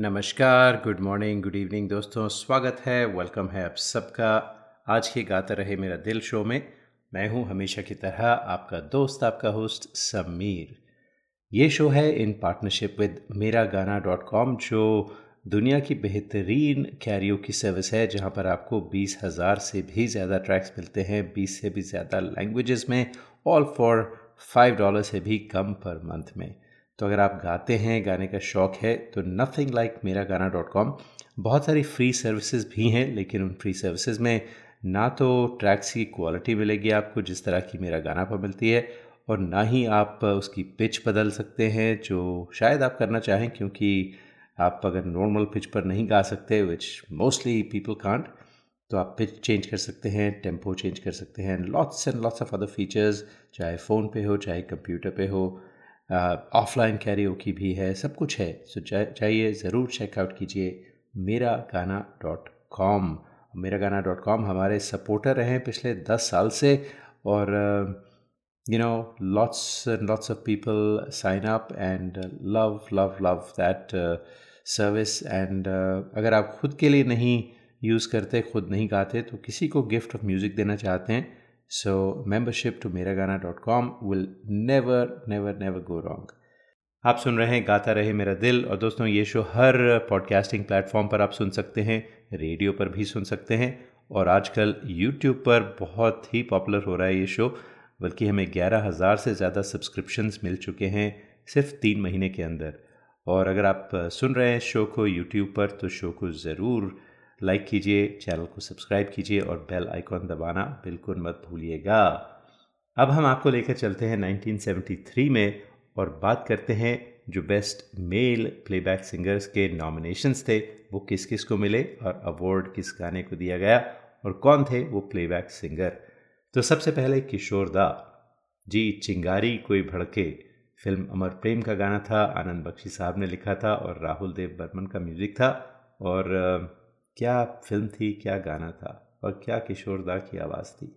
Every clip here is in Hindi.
नमस्कार गुड मॉर्निंग गुड इवनिंग दोस्तों, स्वागत है वेलकम है आप सबका। आज के गाता रहे मेरा दिल शो में, मैं हूँ हमेशा की तरह आपका दोस्त, आपका होस्ट समीर। ये शो है इन पार्टनरशिप विद मेरा गाना डॉट कॉम, जो दुनिया की बेहतरीन कैरियो की सर्विस है, जहाँ पर आपको बीस हज़ार से भी ज़्यादा ट्रैक्स मिलते हैं, बीस से भी ज़्यादा लैंग्वेजेस में ऑल फॉर फाइव डॉलर से भी कम पर मंथ में। तो अगर आप गाते हैं, गाने का शौक़ है तो नथिंग लाइक मेरा गाना डॉट कॉम। बहुत सारी फ्री सर्विसेज़ भी हैं, लेकिन उन फ्री सर्विसेज़ में ना तो ट्रैक्स की क्वालिटी मिलेगी आपको, जिस तरह की मेरा गाना पर मिलती है, और ना ही आप उसकी पिच बदल सकते हैं, जो शायद आप करना चाहें, क्योंकि आप अगर नॉर्मल पिच पर नहीं गा सकते विच मोस्टली पीपल कांट तो आप पिच चेंज कर सकते हैं टेंपो चेंज कर सकते हैं lots and lots of other features चाहे फ़ोन पे हो, चाहे कंप्यूटर पे हो। ऑफलाइन कैरियो की भी है, सब कुछ है। सो चाहिए ज़रूर चेकआउट कीजिए मेरा गाना डॉट कॉम मेरा गाना डॉट कॉम हमारे सपोर्टर रहे हैं पिछले दस साल से और you know lots lots of people sign up and love love love that service and अगर आप खुद के लिए नहीं यूज़ करते, खुद नहीं गाते तो किसी को गिफ्ट ऑफ़ म्यूज़िक देना चाहते हैं मेरा गाना dot com will never never never go wrong आप सुन रहे हैं, गाता रहे मेरा दिल और दोस्तों, ये शो हर पॉडकास्टिंग प्लेटफॉर्म पर आप सुन सकते हैं रेडियो पर भी सुन सकते हैं और आजकल यूट्यूब पर बहुत ही पॉपुलर हो रहा है ये शो, बल्कि हमें ग्यारह हज़ार से ज़्यादा सब्सक्रिप्शंस मिल चुके हैं सिर्फ़ तीन महीने के अंदर। और अगर आप सुन रहे हैं शो को यूट्यूब पर तो शो को ज़रूर लाइक कीजिए, चैनल को सब्सक्राइब कीजिए और बेल आइकॉन दबाना बिल्कुल मत भूलिएगा। अब हम आपको लेकर चलते हैं 1973 में और बात करते हैं जो बेस्ट मेल प्लेबैक सिंगर्स के नॉमिनेशंस थे, वो किस किस को मिले और अवार्ड किस गाने को दिया गया और कौन थे वो प्लेबैक सिंगर। तो सबसे पहले किशोर दा। जी, चिंगारी कोई भड़के। फ़िल्म अमर प्रेम का गाना था, आनंद बख्शी साहब ने लिखा था और राहुल देव बर्मन का म्यूज़िक था और क्या फ़िल्म थी क्या गाना था और क्या किशोर दा की आवाज़ थी?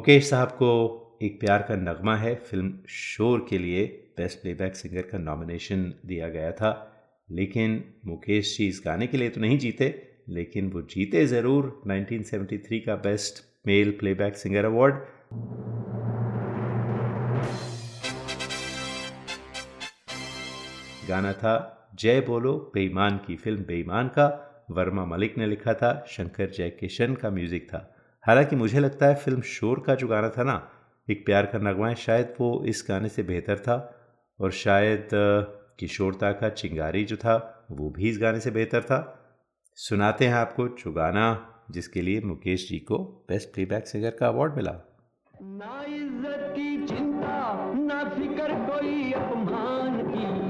मुकेश साहब को एक प्यार का नगमा है। फ़िल्म शोर के लिए बेस्ट प्लेबैक सिंगर का नॉमिनेशन दिया गया था। लेकिन मुकेश जी इस गाने के लिए तो नहीं जीते, लेकिन वो जीते ज़रूर। 1973 का best male playback singer award. गाना था जय बोलो, बेईमान की फ़िल्म बेईमान का। वर्मा मलिक ने लिखा था, शंकर जय किशन का म्यूज़िक था। हालाँकि मुझे लगता है फ़िल्म शोर का जो गाना था ना, एक प्यार का नगमा है, शायद वो इस गाने से बेहतर था और शायद किशोरता का चिंगारी जो था, वो भी इस गाने से बेहतर था। सुनाते हैं आपको जो गाना जिसके लिए मुकेश जी को बेस्ट प्लेबैक सिंगर का अवार्ड मिला। ना इज़्ज़त की चिंता, ना फिकर कोई अपमान की।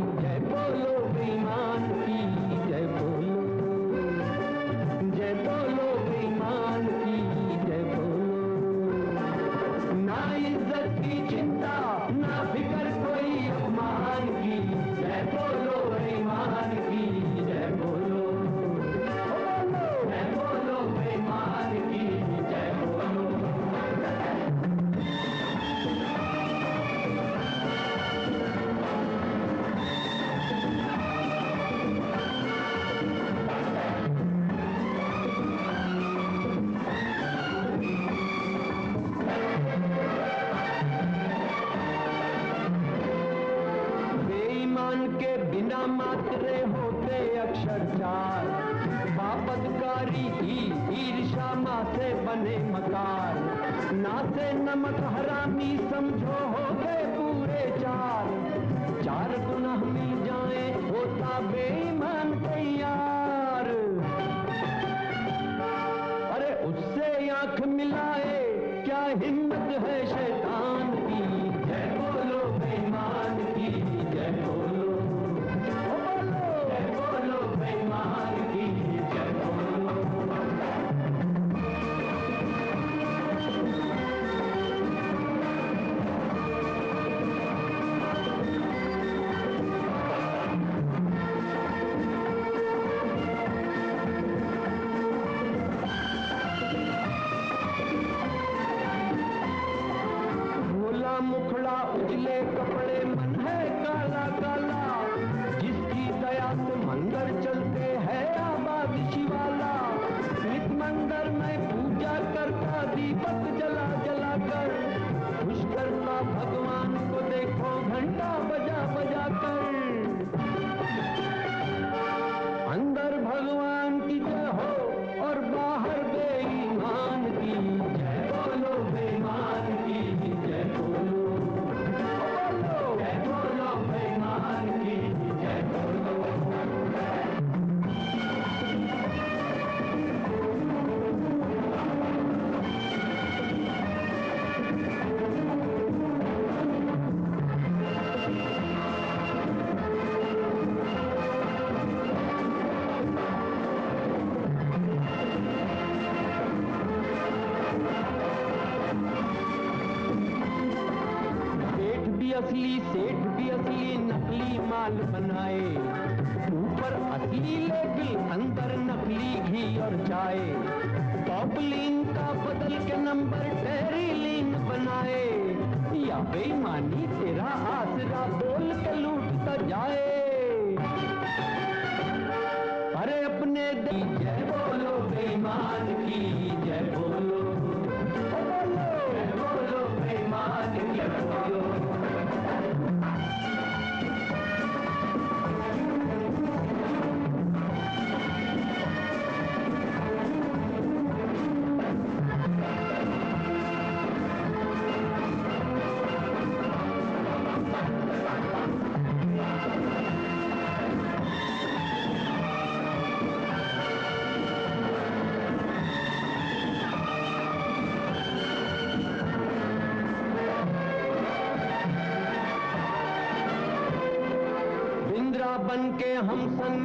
मत हर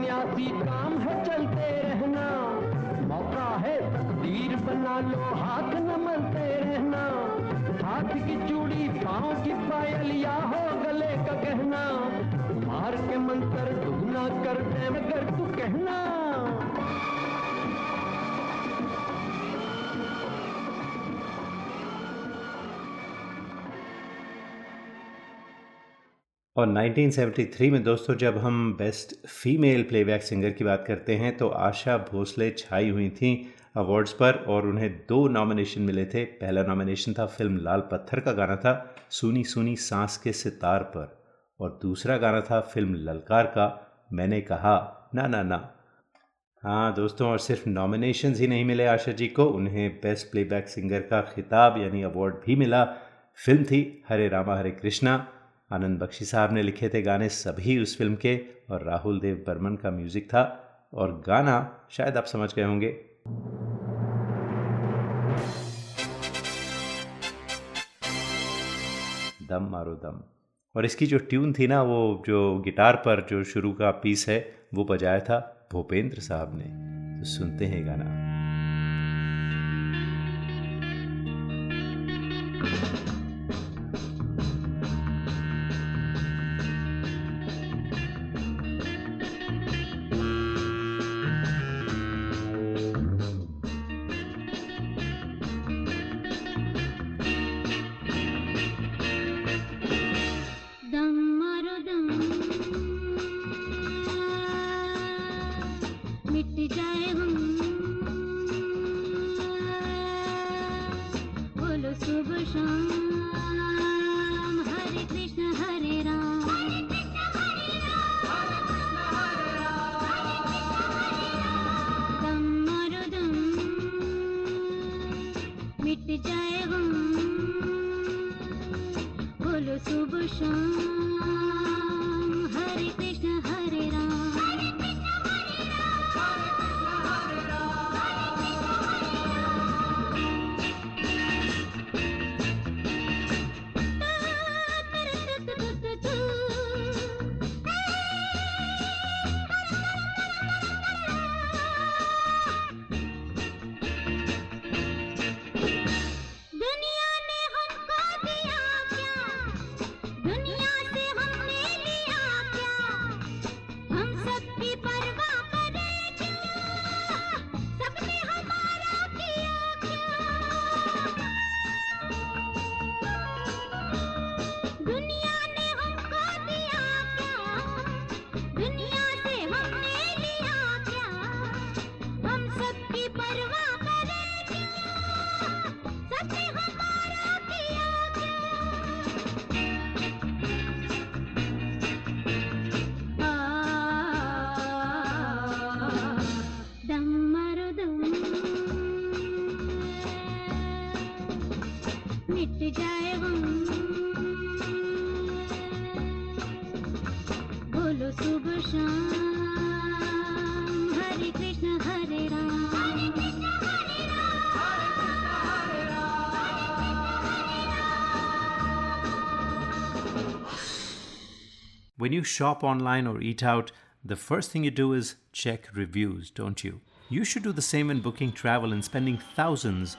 सन्यासी और 1973 में दोस्तों, जब हम बेस्ट फीमेल प्लेबैक सिंगर की बात करते हैं तो आशा भोसले छाई हुई थी अवार्ड्स पर और उन्हें दो नॉमिनेशन मिले थे। पहला नॉमिनेशन था फ़िल्म लाल पत्थर का गाना था, सुनी सुनी सांस के सितार पर। और दूसरा गाना था फ़िल्म ललकार का, मैंने कहा, ना ना ना। हाँ दोस्तों, और सिर्फ़ नॉमिनेशन ही नहीं मिले आशा जी को, उन्हें बेस्ट प्लेबैक सिंगर का खिताब यानी अवार्ड भी मिला। फ़िल्म थी हरे रामा हरे कृष्णा। आनंद बख्शी साहब ने लिखे थे गाने सभी उस फ़िल्म के और राहुल देव बर्मन का म्यूज़िक था और गाना शायद आप समझ गए होंगे। दम मारो दम। और इसकी जो ट्यून थी ना, वो जो गिटार पर जो शुरू का पीस है, वो बजाया था भूपेंद्र साहब ने। तो सुनते हैं गाना। मिट जाए हम बोलो सुबह शाम हरे कृष्ण हरे Ram When you shop online or eat out, the first thing you do is check reviews, don't you? You should do the same when booking travel and spending thousands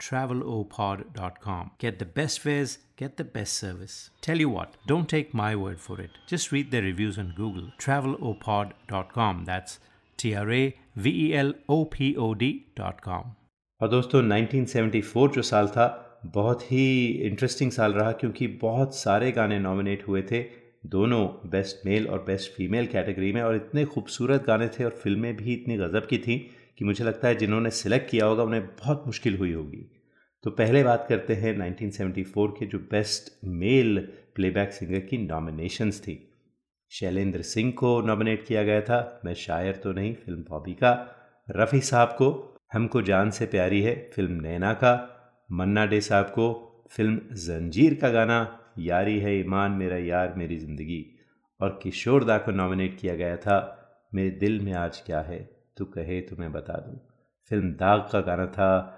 travelopod.com. Get the best fares, get the best service. Tell you what, don't take my word for it. Just read their reviews on Google. travelopod.com. That's T R A V E L O P O D.com. और दोस्तों 1974 जो साल था बहुत ही इंटरेस्टिंग साल रहा क्योंकि बहुत सारे गाने नॉमिनेट हुए थे दोनों बेस्ट मेल और बेस्ट फीमेल कैटेगरी में और इतने खूबसूरत गाने थे और फ़िल्में भी इतनी गज़ब की थी कि मुझे लगता है जिन्होंने सिलेक्ट किया होगा, उन्हें बहुत मुश्किल हुई होगी। तो पहले बात करते हैं 1974 के जो बेस्ट मेल प्लेबैक सिंगर की नॉमिनेशंस थी। शैलेंद्र सिंह को नॉमिनेट किया गया था, मैं शायर तो नहीं, फ़िल्म बॉबी का, रफ़ी साहब को, हमको जान से प्यारी है, फ़िल्म नैना का, मन्ना डे साहब को, फ़िल्म जंजीर का गाना, यारी है ईमान मेरा यार मेरी ज़िंदगी, और किशोर दा को नॉमिनेट किया गया था, मेरे दिल में आज क्या है? तू कहे तो मैं बता दूँ। फ़िल्म दाग का गाना था,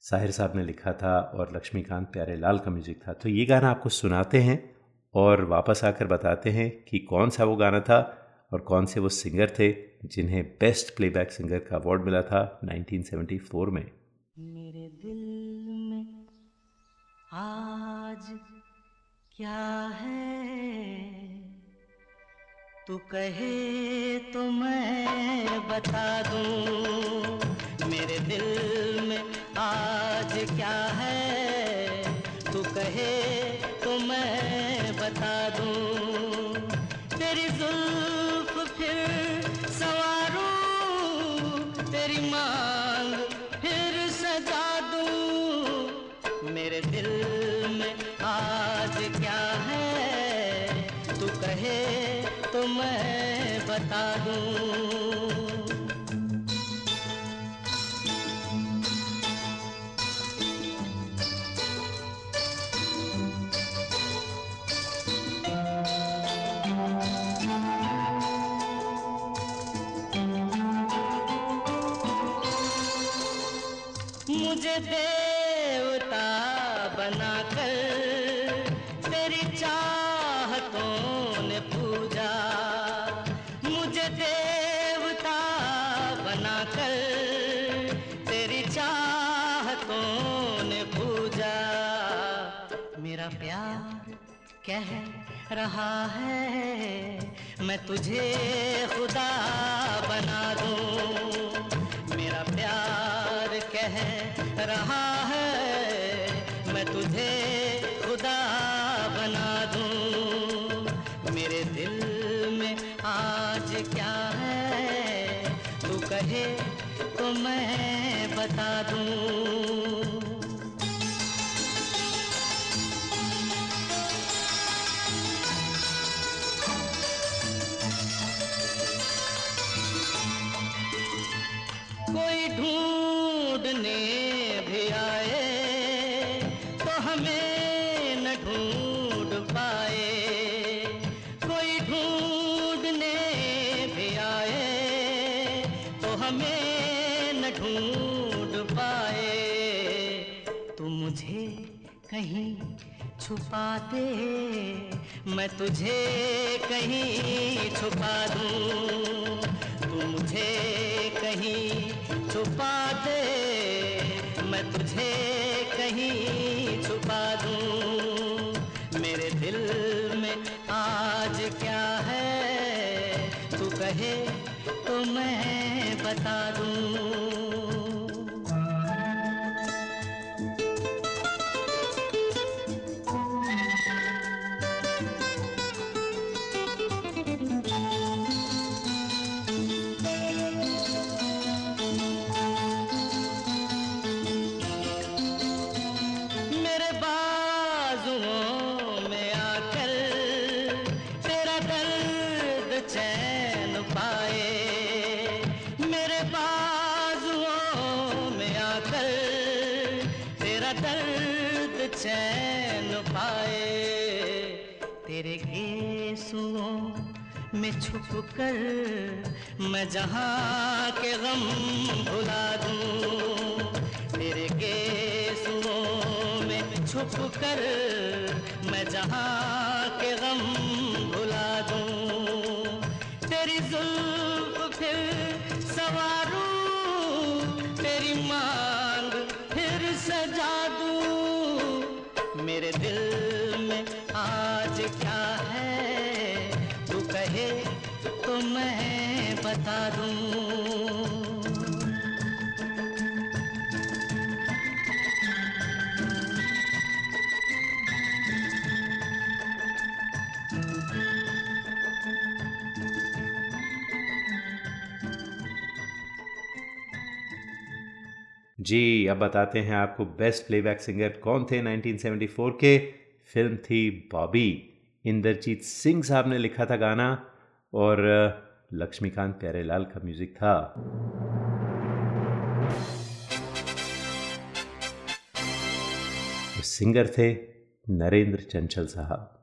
साहिर साहब ने लिखा था और लक्ष्मीकांत प्यारे लाल का म्यूज़िक था। तो ये गाना आपको सुनाते हैं और वापस आकर बताते हैं कि कौन सा वो गाना था और कौन से वो सिंगर थे जिन्हें बेस्ट प्लेबैक सिंगर का अवार्ड मिला था 1974 में। मेरे दिल में आज क्या है? तू कहे तो मैं बता दूँ, मेरे दिल में आज क्या है? तू कहे तो मैं बता दूँ। तू कहे तो मैं बता दूँ। रहा है मैं तुझे खुदा बना दूँ। मेरा प्यार कह रहा छुपा दे मैं तुझे कहीं छुपा दूँ। तू मुझे कहीं छुपा दे मैं तुझे कहीं छुपा दूँ। मेरे दिल में आज क्या है? तू कहे तो मैं बता दूँ। छुप कर मैं जहाँ के गम भुला दूँ, तेरे के सुओं में छुप कर मैं जहाँ के गम भुला दूँ। तेरी जुल्फ फिर सवारू, तेरी मांग फिर सजा दूँ। मेरे दिल बता दूँ। जी, अब बताते हैं आपको बेस्ट प्लेबैक सिंगर कौन थे 1974 के? फ़िल्म थी बॉबी। इंदरजीत सिंह साहब ने लिखा था गाना और लक्ष्मीकांत प्यारेलाल का म्यूज़िक था। सिंगर थे नरेंद्र चंचल साहब।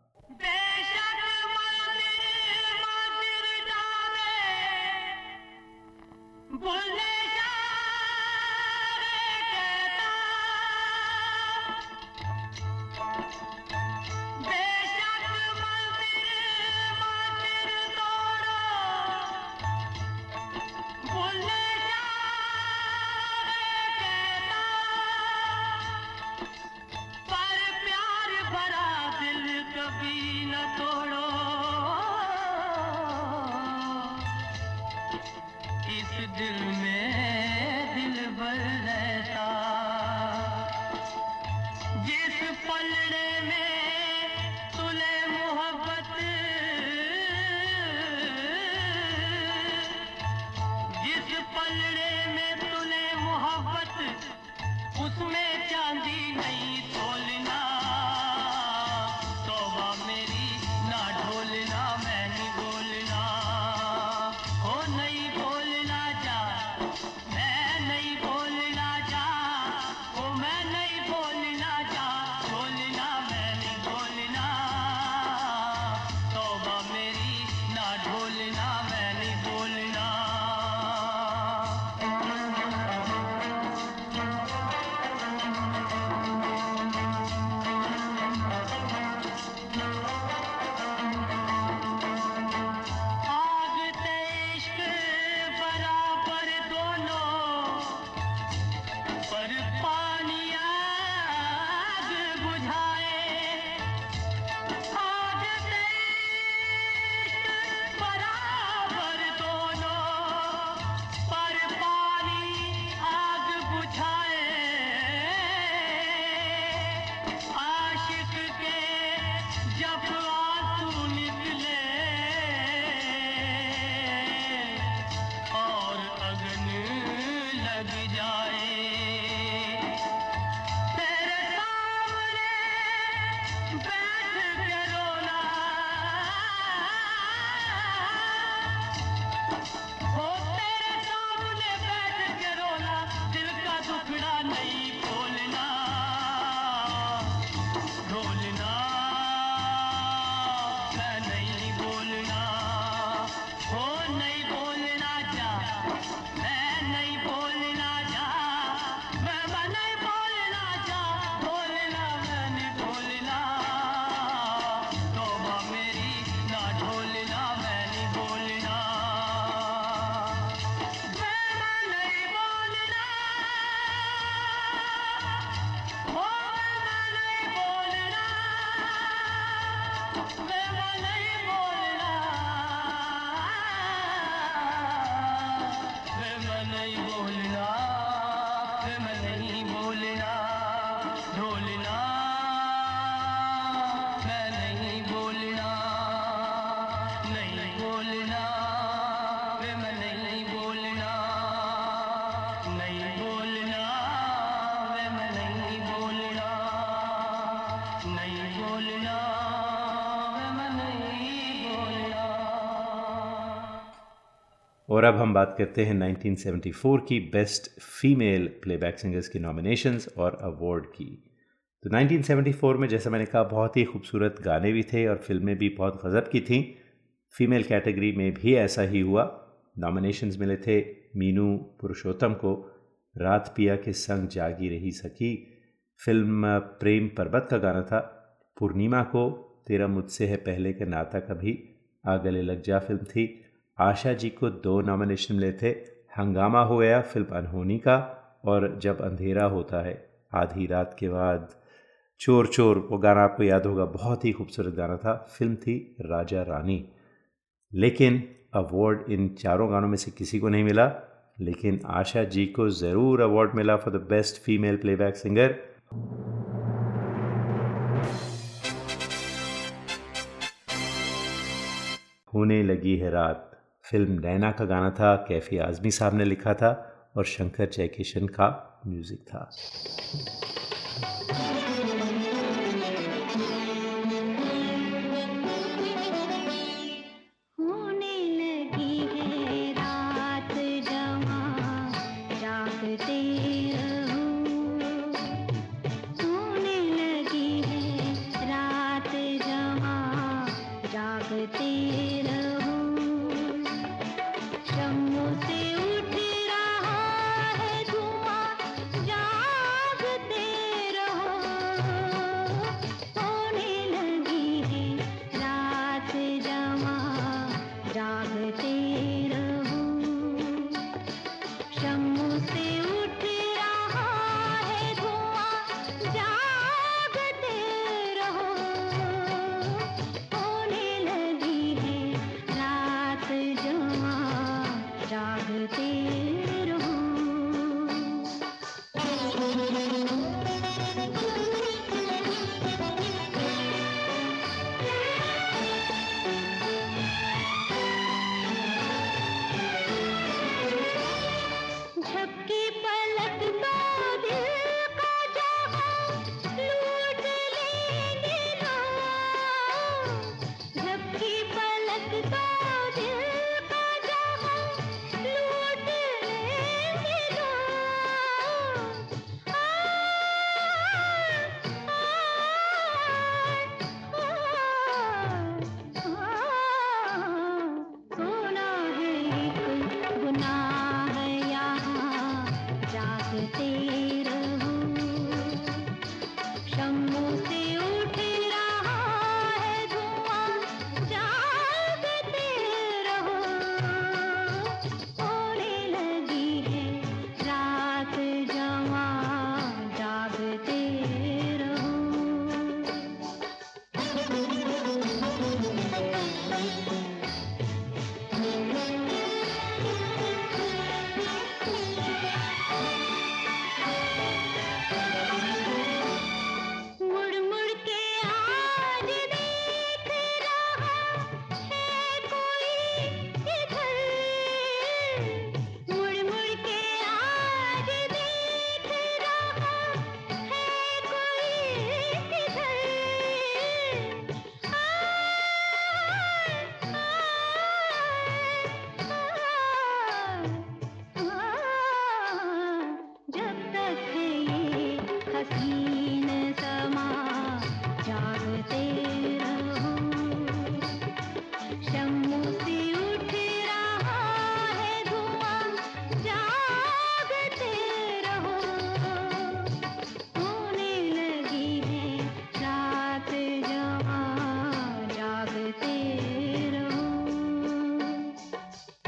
और अब हम बात करते हैं 1974 की बेस्ट फीमेल प्लेबैक सिंगर्स की नॉमिनेशंस और अवार्ड की। तो 1974 में जैसा मैंने कहा, बहुत ही खूबसूरत गाने भी थे और फ़िल्में भी बहुत गज़ब की थीं। फीमेल कैटेगरी में भी ऐसा ही हुआ। नॉमिनेशंस मिले थे मीनू पुरुषोत्तम को, रात पिया के संग जागी रही सकी फ़िल्म प्रेम पर्वत का गाना था, पूर्णिमा को, तेरा मुझसे है पहले के नाता का भी गले लग जा फ़िल्म थी। आशा जी को दो नॉमिनेशन मिले थे, हंगामा हो गया फ़िल्म अनहोनी का और जब अंधेरा होता है, आधी रात के बाद चोर चोर वो गाना आपको याद होगा, बहुत ही खूबसूरत गाना था, फ़िल्म थी राजा रानी। लेकिन अवार्ड इन चारों गानों में से किसी को नहीं मिला, लेकिन आशा जी को ज़रूर अवार्ड मिला for the best female playback singer होने लगी है रात। फ़िल्म नैना का गाना था, कैफी आज़मी साहब ने लिखा था और शंकर जयकिशन का म्यूज़िक था।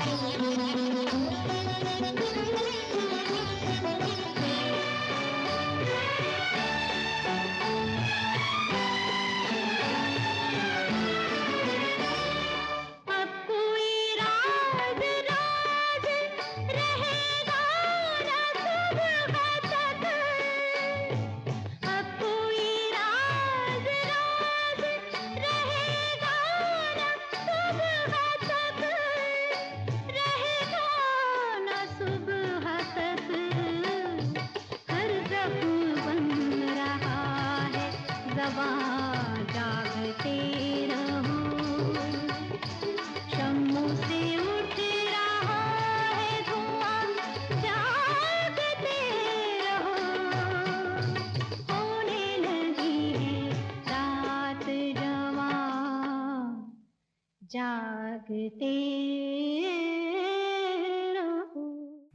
Música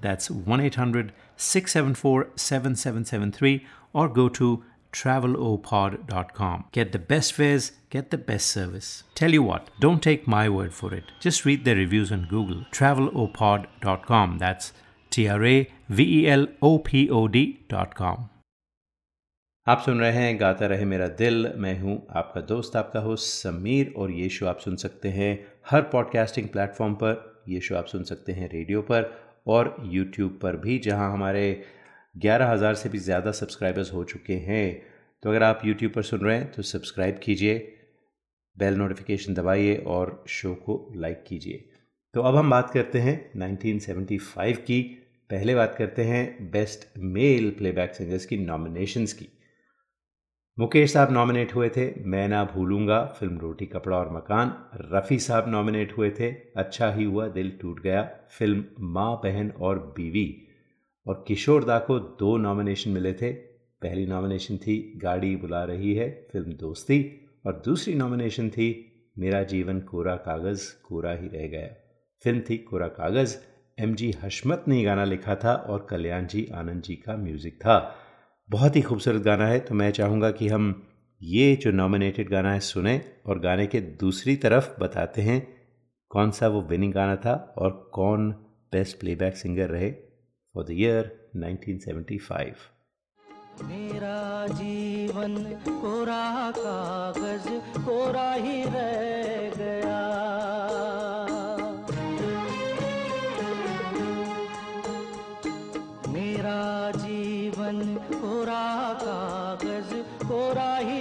That's 1 800 674 7773 or go to travelopod.com. Get the best fares, get the best service. Tell you what, don't take my word for it. Just read the reviews on Google. travelopod.com. That's T R A V E L O P O D.com. आप सुन रहे हैं गाता रहे मेरा दिल मैं हूं आपका दोस्त आपका होस्ट समीर और ये शो आप सुन सकते हैं हर पॉडकास्टिंग प्लेटफॉर्म पर ये शो आप सुन सकते हैं रेडियो पर और यूट्यूब पर भी, जहाँ हमारे ग्यारह हज़ार से भी ज़्यादा सब्सक्राइबर्स हो चुके हैं। तो अगर आप यूट्यूब पर सुन रहे हैं तो सब्सक्राइब कीजिए बेल नोटिफिकेशन दबाइए और शो को लाइक कीजिए। तो अब हम बात करते हैं 1975 की। पहले बात करते हैं बेस्ट मेल प्लेबैक सिंगर्स की नॉमिनेशंस की। मुकेश साहब नॉमिनेट हुए थे, मैं ना भूलूँगा, फ़िल्म रोटी, कपड़ा और मकान। रफ़ी साहब नॉमिनेट हुए थे अच्छा ही हुआ, दिल टूट गया। फ़िल्म माँ बहन और बीवी। और किशोर दा को दो नॉमिनेशन मिले थे। पहली नॉमिनेशन थी, गाड़ी बुला रही है, फ़िल्म दोस्ती। और दूसरी नॉमिनेशन थी, मेरा जीवन कोरा कागज़, कोरा ही रह गया। फ़िल्म थी कोरा कागज़। एम जी हशमत ने गाना लिखा था और कल्याण जी आनंद जी का म्यूज़िक था। बहुत ही खूबसूरत गाना है तो मैं चाहूँगा कि हम ये जो नॉमिनेटेड गाना है सुने और गाने के दूसरी तरफ़ बताते हैं, कौन सा वो विनिंग गाना था और कौन बेस्ट प्लेबैक सिंगर रहे फॉर द ईयर 1975 मेरा जीवन कोरा कागज़, कोरा ही रह गया। रह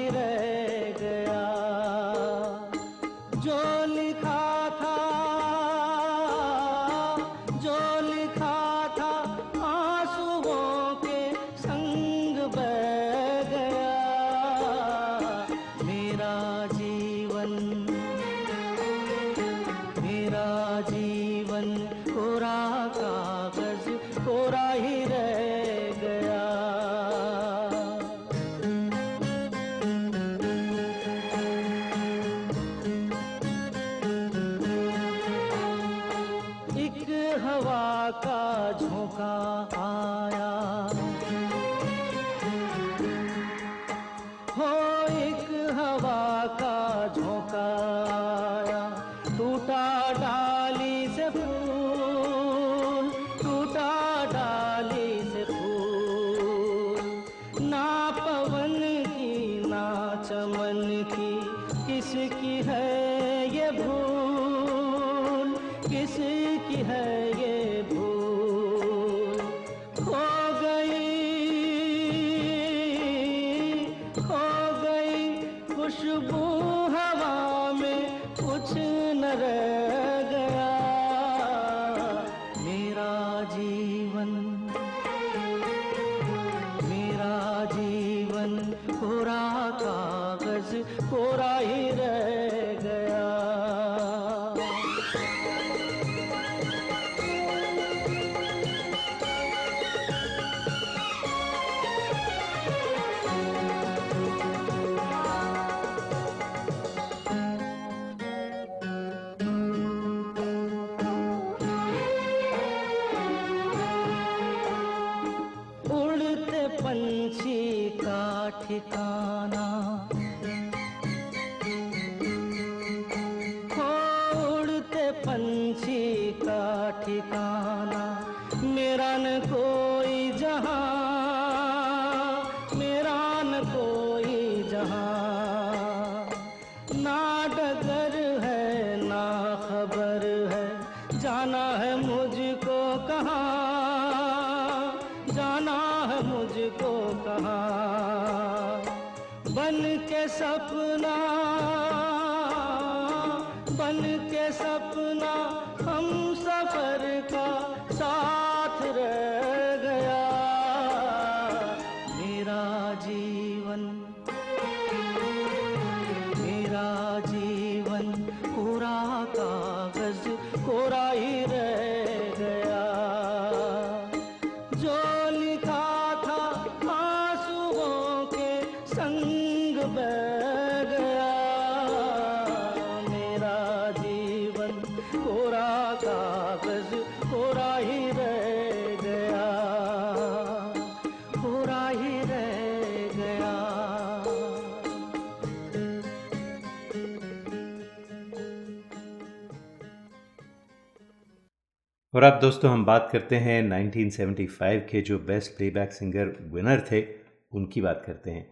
और अब दोस्तों हम बात करते हैं 1975 के जो बेस्ट प्लेबैक सिंगर विनर थे, उनकी बात करते हैं।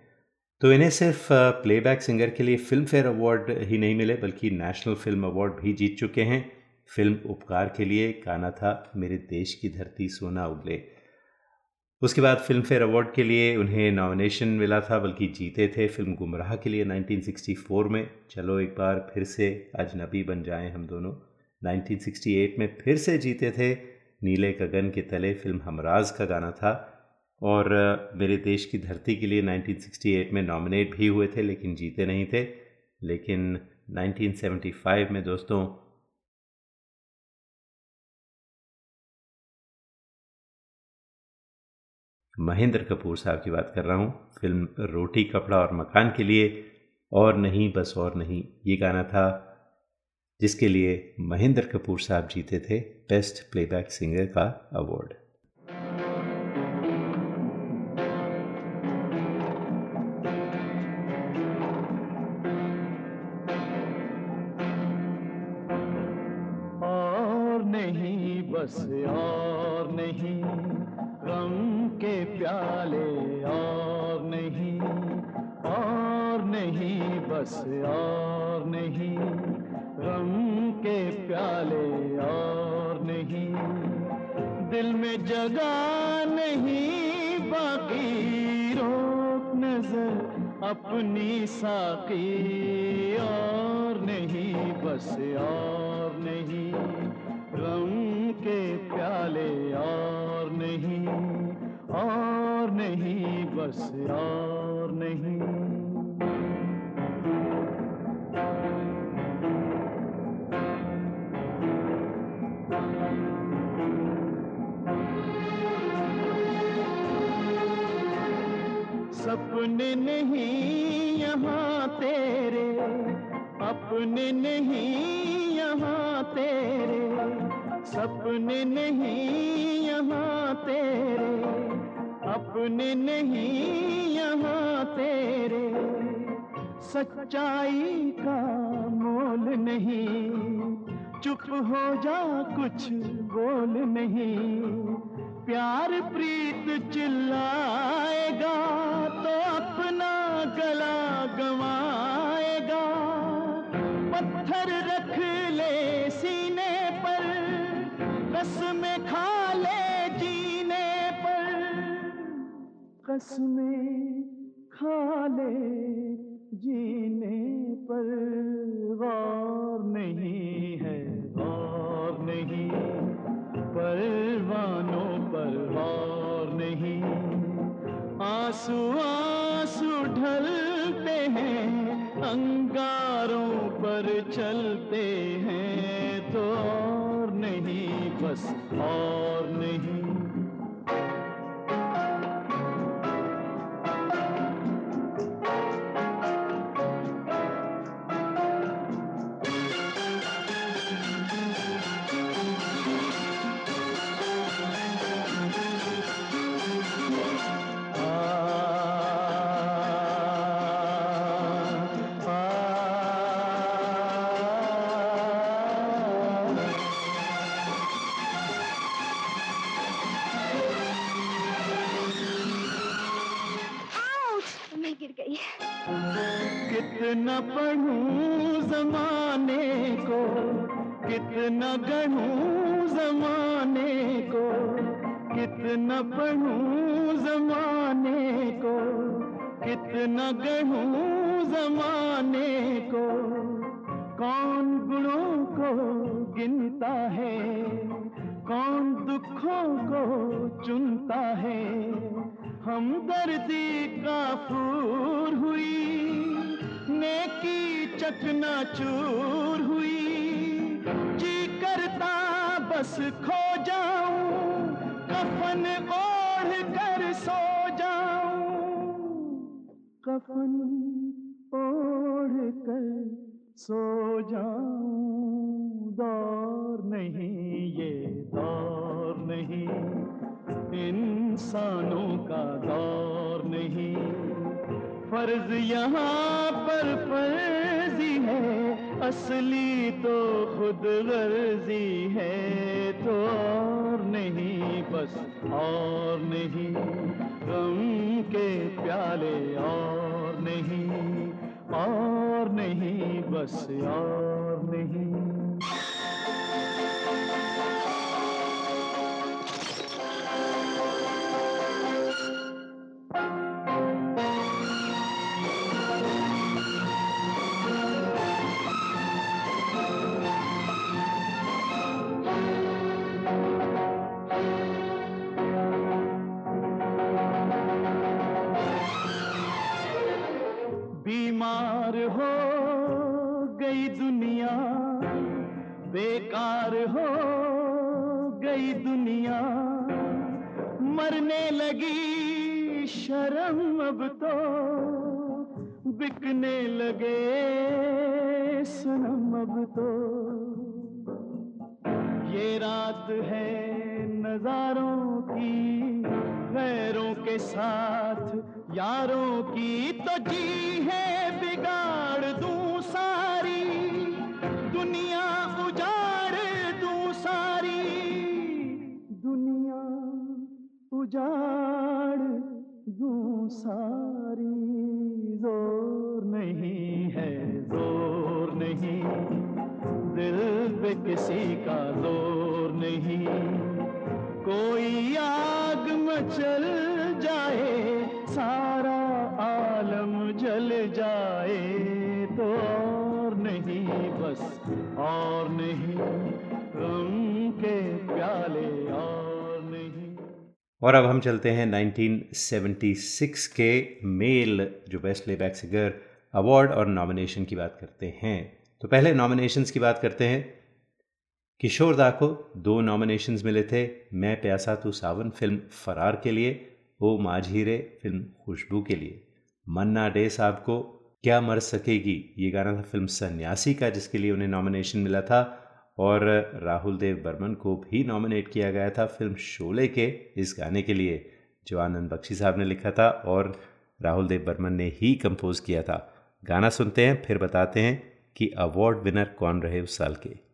तो इन्हें सिर्फ़ प्लेबैक सिंगर के लिए फ़िल्म फेयर अवार्ड ही नहीं मिले, बल्कि नेशनल फ़िल्म अवार्ड भी जीत चुके हैं। फ़िल्म उपकार के लिए गाना था, मेरे देश की धरती सोना उगले। उसके बाद फ़िल्म फेयर अवार्ड के लिए उन्हें नॉमिनेशन मिला था, बल्कि जीते थे फ़िल्म गुमराह के लिए 1964 में। चलो एक बार फिर से अजनबी बन जाएँ हम दोनों। 1968 में फिर से जीते थे। नीले गगन के तले फ़िल्म हमराज का गाना था और मेरे देश की धरती के लिए 1968 में नॉमिनेट भी हुए थे, लेकिन जीते नहीं थे। लेकिन 1975 में दोस्तों महेंद्र कपूर साहब की बात कर रहा हूँ। फ़िल्म रोटी कपड़ा और मकान के लिए और नहीं, बस और नहीं, ये गाना था जिसके लिए महेंद्र कपूर साहब जीते थे बेस्ट प्लेबैक सिंगर का अवार्ड साकी और नहीं, बस और नहीं। रंग के प्याले, और नहीं और नहीं, बस और नहीं। सपने नहीं यहाँ तेरे, अपने नहीं यहाँ तेरे, सपने नहीं यहाँ तेरे, अपने नहीं यहाँ तेरे, सच्चाई का मोल नहीं, चुप हो जा कुछ बोल नहीं। प्यार प्रीत चिल्लाएगा तो अपना गला गवाएगा। पत्थर रख ले सीने पर, कसमें खा ले जीने पर। कसमें खा ले जीने पर। गौर नहीं है, गौर नहीं। परवानों पर और नहीं। आँसू आँसू ढलते हैं, अंगारों पर चलते हैं। तो और नहीं, बस और नहीं। कितना पढ़ूं जमाने को, कितना गढ़ूं जमाने को, कितना पढ़ूं जमाने को, कितना गढ़ूं जमाने को, कौन गुणों को गिनता है, कौन दुखों को चुनता है हम दर्दी का फूर चकना चूर हुई। जी करता बस खो जाऊँ, कफन ओढ़ कर सो जाऊँ। कफन ओढ़ कर सो जाऊँ। दौर नहीं, ये दौर नहीं। इंसानों का दौर नहीं। फ़र्ज़ यहाँ पर फर्जी है। असली तो खुद गर्जी है। तो और नहीं, बस और नहीं। गम के प्याले और नहीं और नहीं, बस और नहीं। अब तो बिकने लगे सनम अब तो। ये रात है नजारों की, गैरों के साथ, यारों की। तो जी है बिगाड़ दूँ सारी, दुनिया उजाड़ दूँ सारी। दुनिया उजाड़ सारी ज़ोर नहीं है, ज़ोर नहीं। दिल पे किसी का ज़ोर नहीं। कोई आग मचल जाए, सारा आलम जल जाए तो और नहीं, बस और नहीं। और अब हम चलते हैं 1976 के मेल, जो बेस्ट प्लेबैक सिंगर अवार्ड और नॉमिनेशन की बात करते हैं। तो पहले नॉमिनेशंस की बात करते हैं। किशोर दा को दो नॉमिनेशंस मिले थे, मैं प्यासा तू सावन फ़िल्म फरार के लिए, ओ माझीरे फ़िल्म खुशबू के लिए। मन्ना डे साहब को क्या मर सकेगी, ये गाना था फ़िल्म सन्यासी का, जिसके लिए उन्हें नॉमिनेशन मिला था। और राहुल देव बर्मन को भी नॉमिनेट किया गया था फ़िल्म शोले के इस गाने के लिए, जो आनंद बख्शी साहब ने लिखा था और राहुल देव बर्मन ने ही कंपोज किया था। गाना सुनते हैं, फिर बताते हैं कि अवार्ड विनर कौन रहे उस साल के।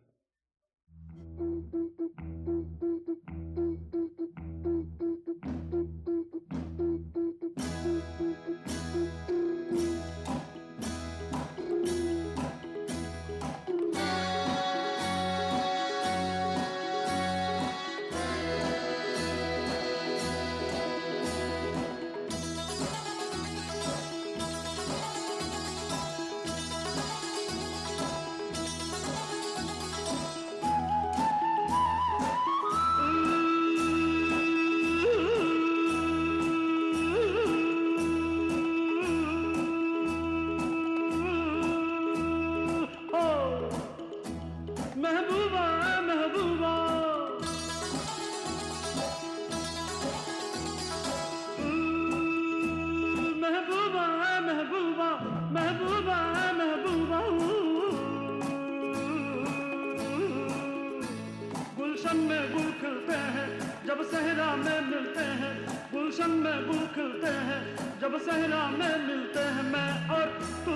जब सहरा में मिलते हैं मैं और तू।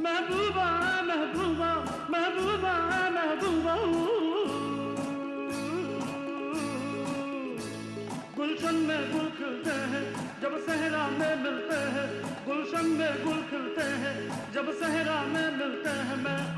महबूबा महबूबा महबूबा महबूबा। गुलशन में गुल खिलते हैं जब सहरा में मिलते हैं। गुलशन में गुल खिलते हैं जब सहरा में मिलते हैं मैं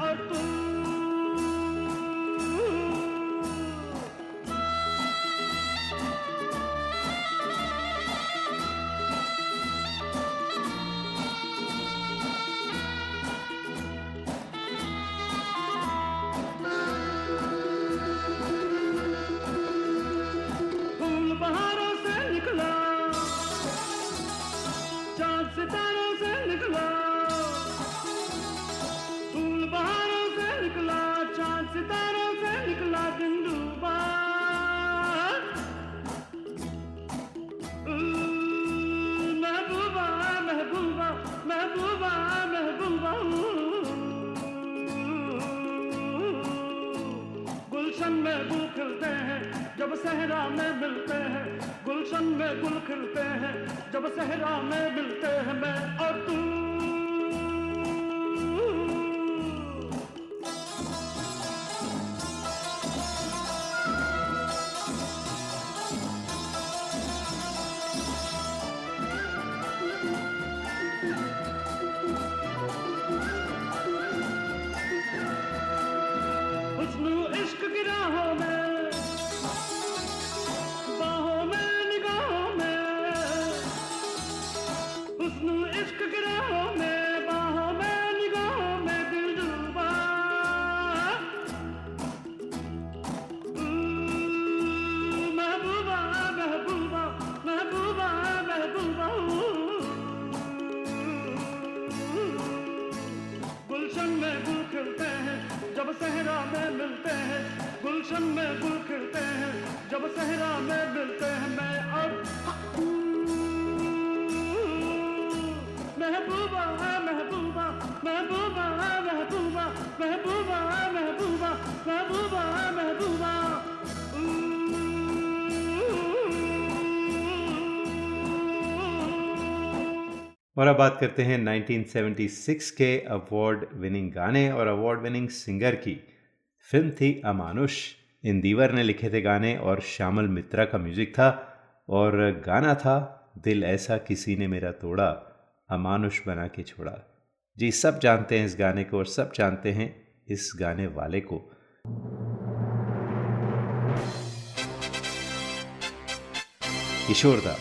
और अब बात करते हैं 1976 के अवार्ड विनिंग गाने और अवार्ड विनिंग सिंगर की। फ़िल्म थी अमानुष, इंदिवर ने लिखे थे गाने और श्यामल मित्रा का म्यूज़िक था और गाना था दिल ऐसा किसी ने मेरा तोड़ा, अमानुष बना के छोड़ा। जी, सब जानते हैं इस गाने को और सब जानते हैं इस गाने वाले को। किशोरदा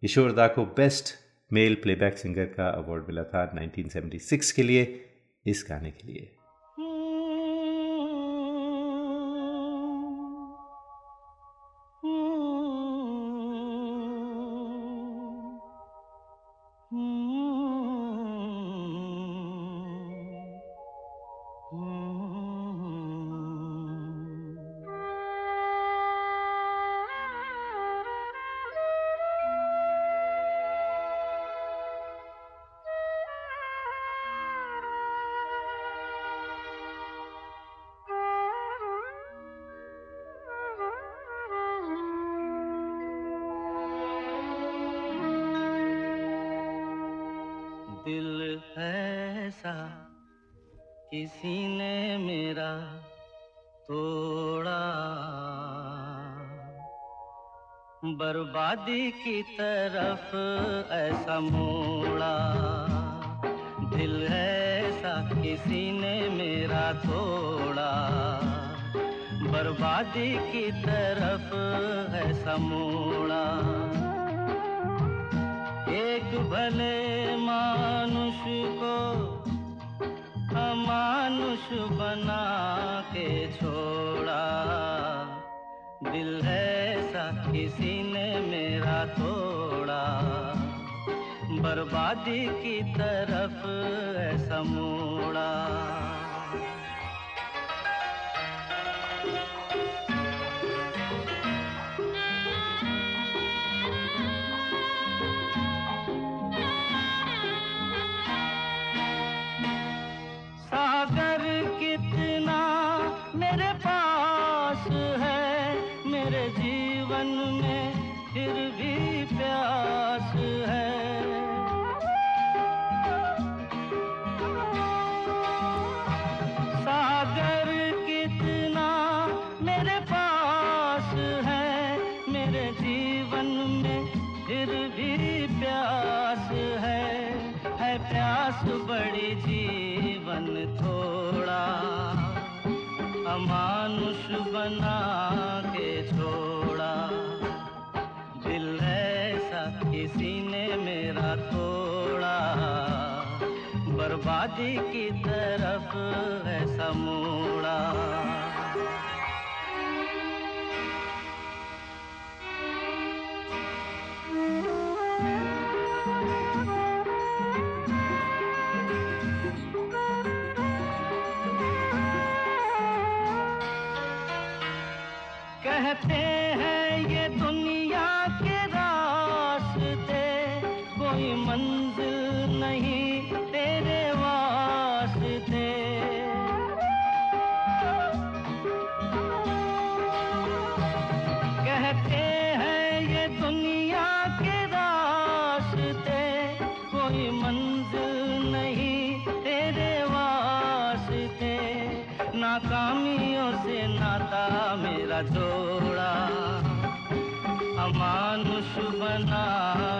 किशोरदा को बेस्ट मेल प्लेबैक सिंगर का अवार्ड मिला था 1976 के लिए इस गाने के लिए। बर्बादी की तरफ़ ऐसा मोड़ा। दिल ऐसा किसी ने मेरा तोड़ा। बर्बादी की तरफ़ ऐसा मोड़ा। एक भले मानुष को अमानुष बना के छोड़ा। दिल ऐसा किसी बर्बादी की तरफ़ ऐसा मोड़ा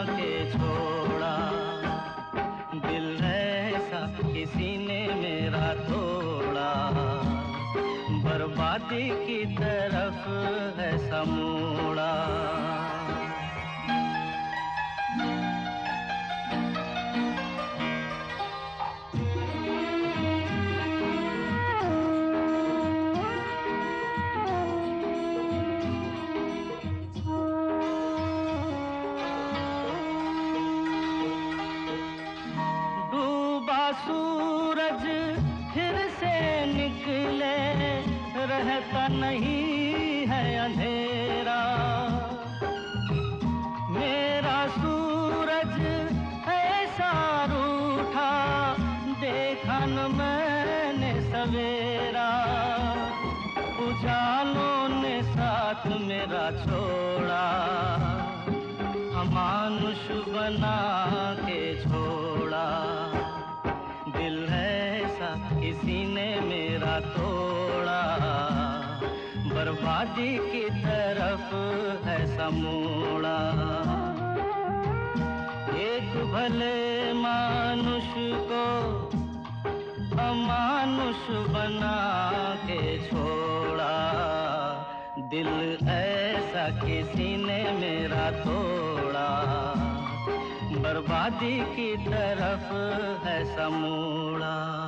के छोड़ा। दिल ऐसा किसी ने मेरा तोड़ा। बर्बादी की तरफ़ है समूड़ा। है समूड़ा। एक भले मानुष को अमानुष बना के छोड़ा। दिल ऐसा किसी ने मेरा तोड़ा। बर्बादी की तरफ़ है समूड़ा।